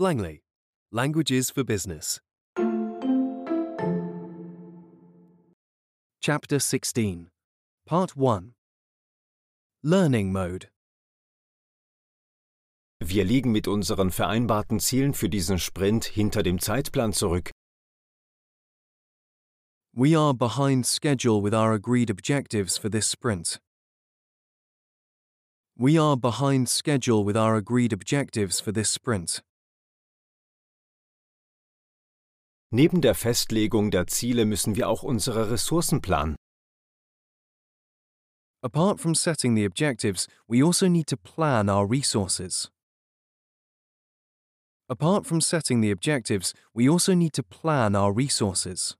Langley, Languages for Business. Chapter 16, Part 1 Learning Mode. Wir liegen mit unseren vereinbarten Zielen für diesen Sprint hinter dem Zeitplan zurück. We are behind schedule with our agreed objectives for this sprint. We are behind schedule with our agreed objectives for this sprint. Neben der Festlegung der Ziele müssen wir auch unsere Ressourcen planen. Apart from setting the objectives, we also need to plan our resources. Apart from setting the objectives, we also need to plan our resources.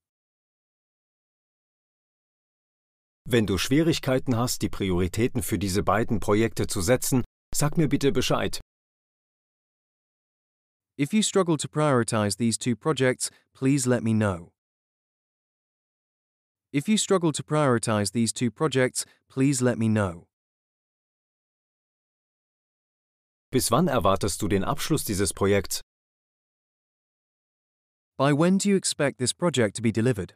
Wenn du Schwierigkeiten hast, die Prioritäten für diese beiden Projekte zu setzen, sag mir bitte Bescheid. If you struggle to prioritize these two projects, please let me know. If you struggle to prioritize these two projects, please let me know. Bis wann erwartest du den Abschluss dieses Projekts? By when do you expect this project to be delivered?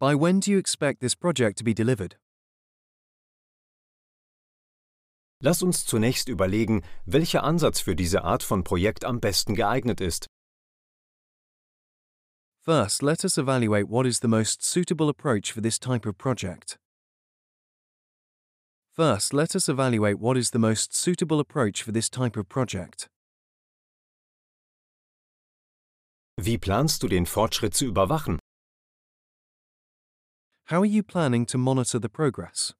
By when do you expect this project to be delivered? Lass uns zunächst überlegen, welcher Ansatz für diese Art von Projekt am besten geeignet ist. First, let us evaluate what is the most suitable approach for this type of project. First, let us evaluate what is the most suitable approach for this type of project. Wie planst du den Fortschritt zu überwachen? How are you planning to monitor the progress?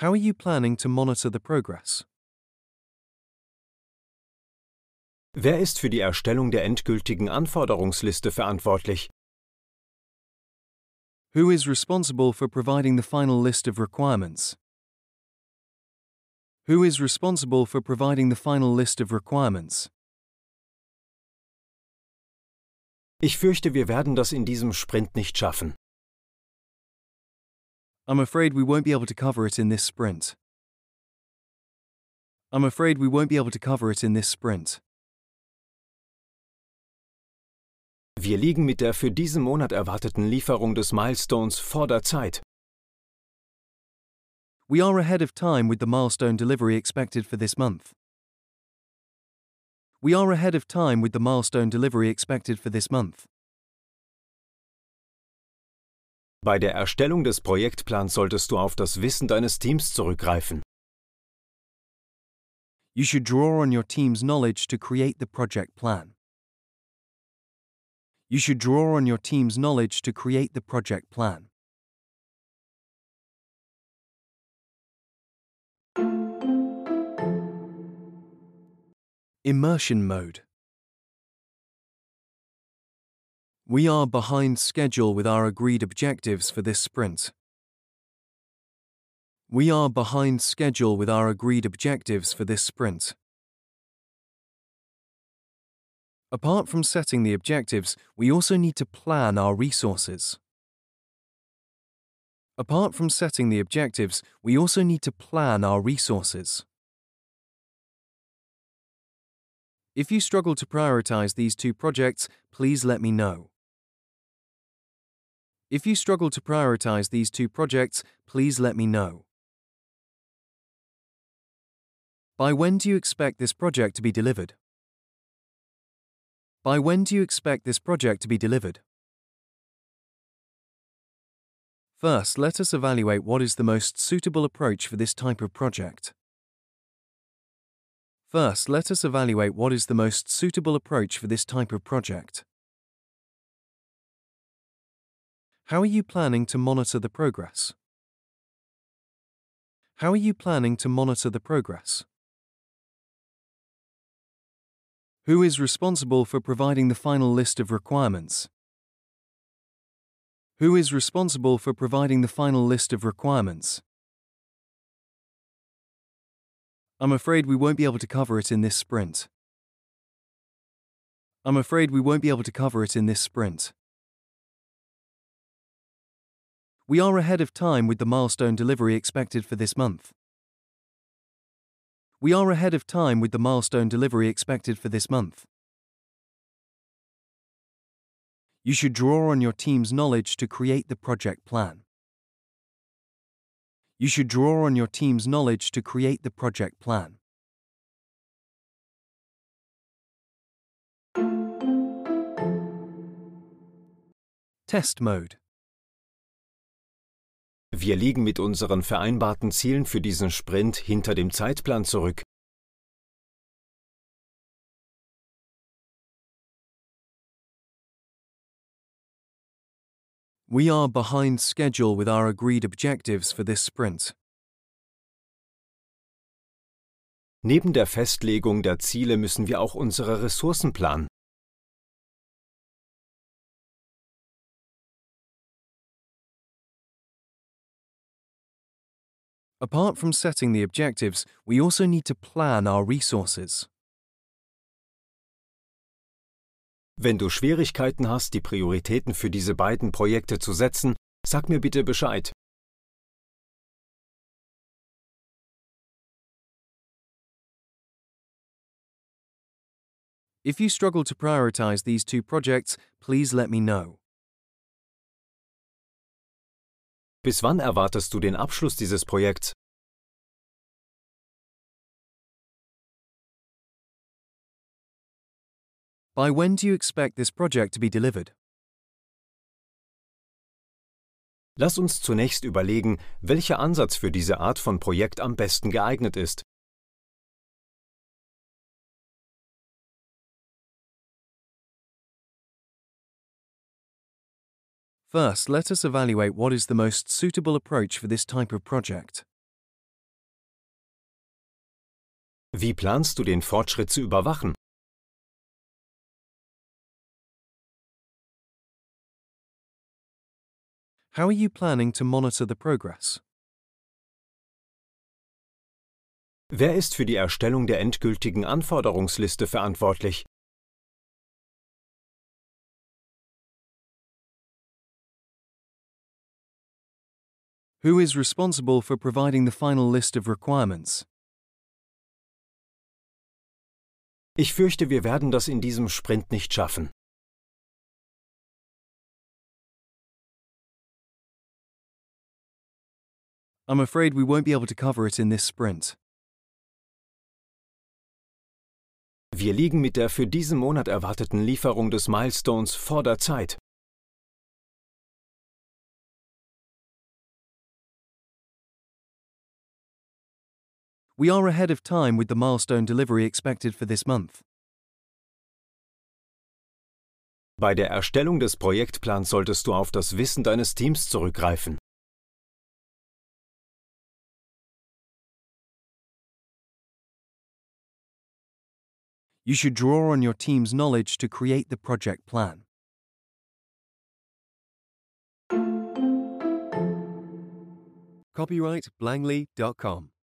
How are you planning to monitor the progress? Wer ist für die Erstellung der endgültigen Anforderungsliste verantwortlich? Who is responsible for providing the final list of requirements? Who is responsible for providing the final list of requirements? Ich fürchte, wir werden das in diesem Sprint nicht schaffen. I'm afraid we won't be able to cover it in this sprint. I'm afraid we won't be able to cover it in this sprint. Wir liegen mit der für diesen Monat erwarteten Lieferung des Milestones vor der Zeit. We are ahead of time with the milestone delivery expected for this month. We are ahead of time with the milestone delivery expected for this month. Bei der Erstellung des Projektplans solltest du auf das Wissen deines Teams zurückgreifen. You should draw on your team's knowledge to create the project plan. You should draw on your team's knowledge to create the project plan. Immersion mode. We are behind schedule with our agreed objectives for this sprint. We are behind schedule with our agreed objectives for this sprint. Apart from setting the objectives, we also need to plan our resources. Apart from setting the objectives, we also need to plan our resources. If you struggle to prioritize these two projects, please let me know. If you struggle to prioritize these two projects, please let me know. By when do you expect this project to be delivered? By when do you expect this project to be delivered? First, let us evaluate what is the most suitable approach for this type of project. First, let us evaluate what is the most suitable approach for this type of project. How are you planning to monitor the progress? How are you planning to monitor the progress? Who is responsible for providing the final list of requirements? Who is responsible for providing the final list of requirements? I'm afraid we won't be able to cover it in this sprint. I'm afraid we won't be able to cover it in this sprint. We are ahead of time with the milestone delivery expected for this month. We are ahead of time with the milestone delivery expected for this month. You should draw on your team's knowledge to create the project plan. You should draw on your team's knowledge to create the project plan. Test Mode Wir liegen mit unseren vereinbarten Zielen für diesen Sprint hinter dem Zeitplan zurück. We are behind schedule with our agreed objectives for this sprint. Neben der Festlegung der Ziele müssen wir auch unsere Ressourcen planen. Apart from setting the objectives, we also need to plan our resources. Wenn du Schwierigkeiten hast, die Prioritäten für diese beiden Projekte zu setzen, sag mir bitte Bescheid. If you struggle to prioritize these two projects, please let me know. Bis wann erwartest du den Abschluss dieses Projekts? By when do you expect this project to be delivered? Lass uns zunächst überlegen, welcher Ansatz für diese Art von Projekt am besten geeignet ist. First, let us evaluate what is the most suitable approach for this type of project. Wie planst du den Fortschritt zu überwachen? How are you planning to monitor the progress? Wer ist für die Erstellung der endgültigen Anforderungsliste verantwortlich? Who is responsible for providing the final list of requirements? Ich fürchte, wir werden das in diesem Sprint nicht schaffen. I'm afraid we won't be able to cover it in this sprint. Wir liegen mit der für diesen Monat erwarteten Lieferung des Milestones vor der Zeit. We are ahead of time with the milestone delivery expected for this month. Bei der Erstellung des Projektplans solltest du auf das Wissen deines Teams zurückgreifen. You should draw on your team's knowledge to create the project plan. Copyright Blangley.com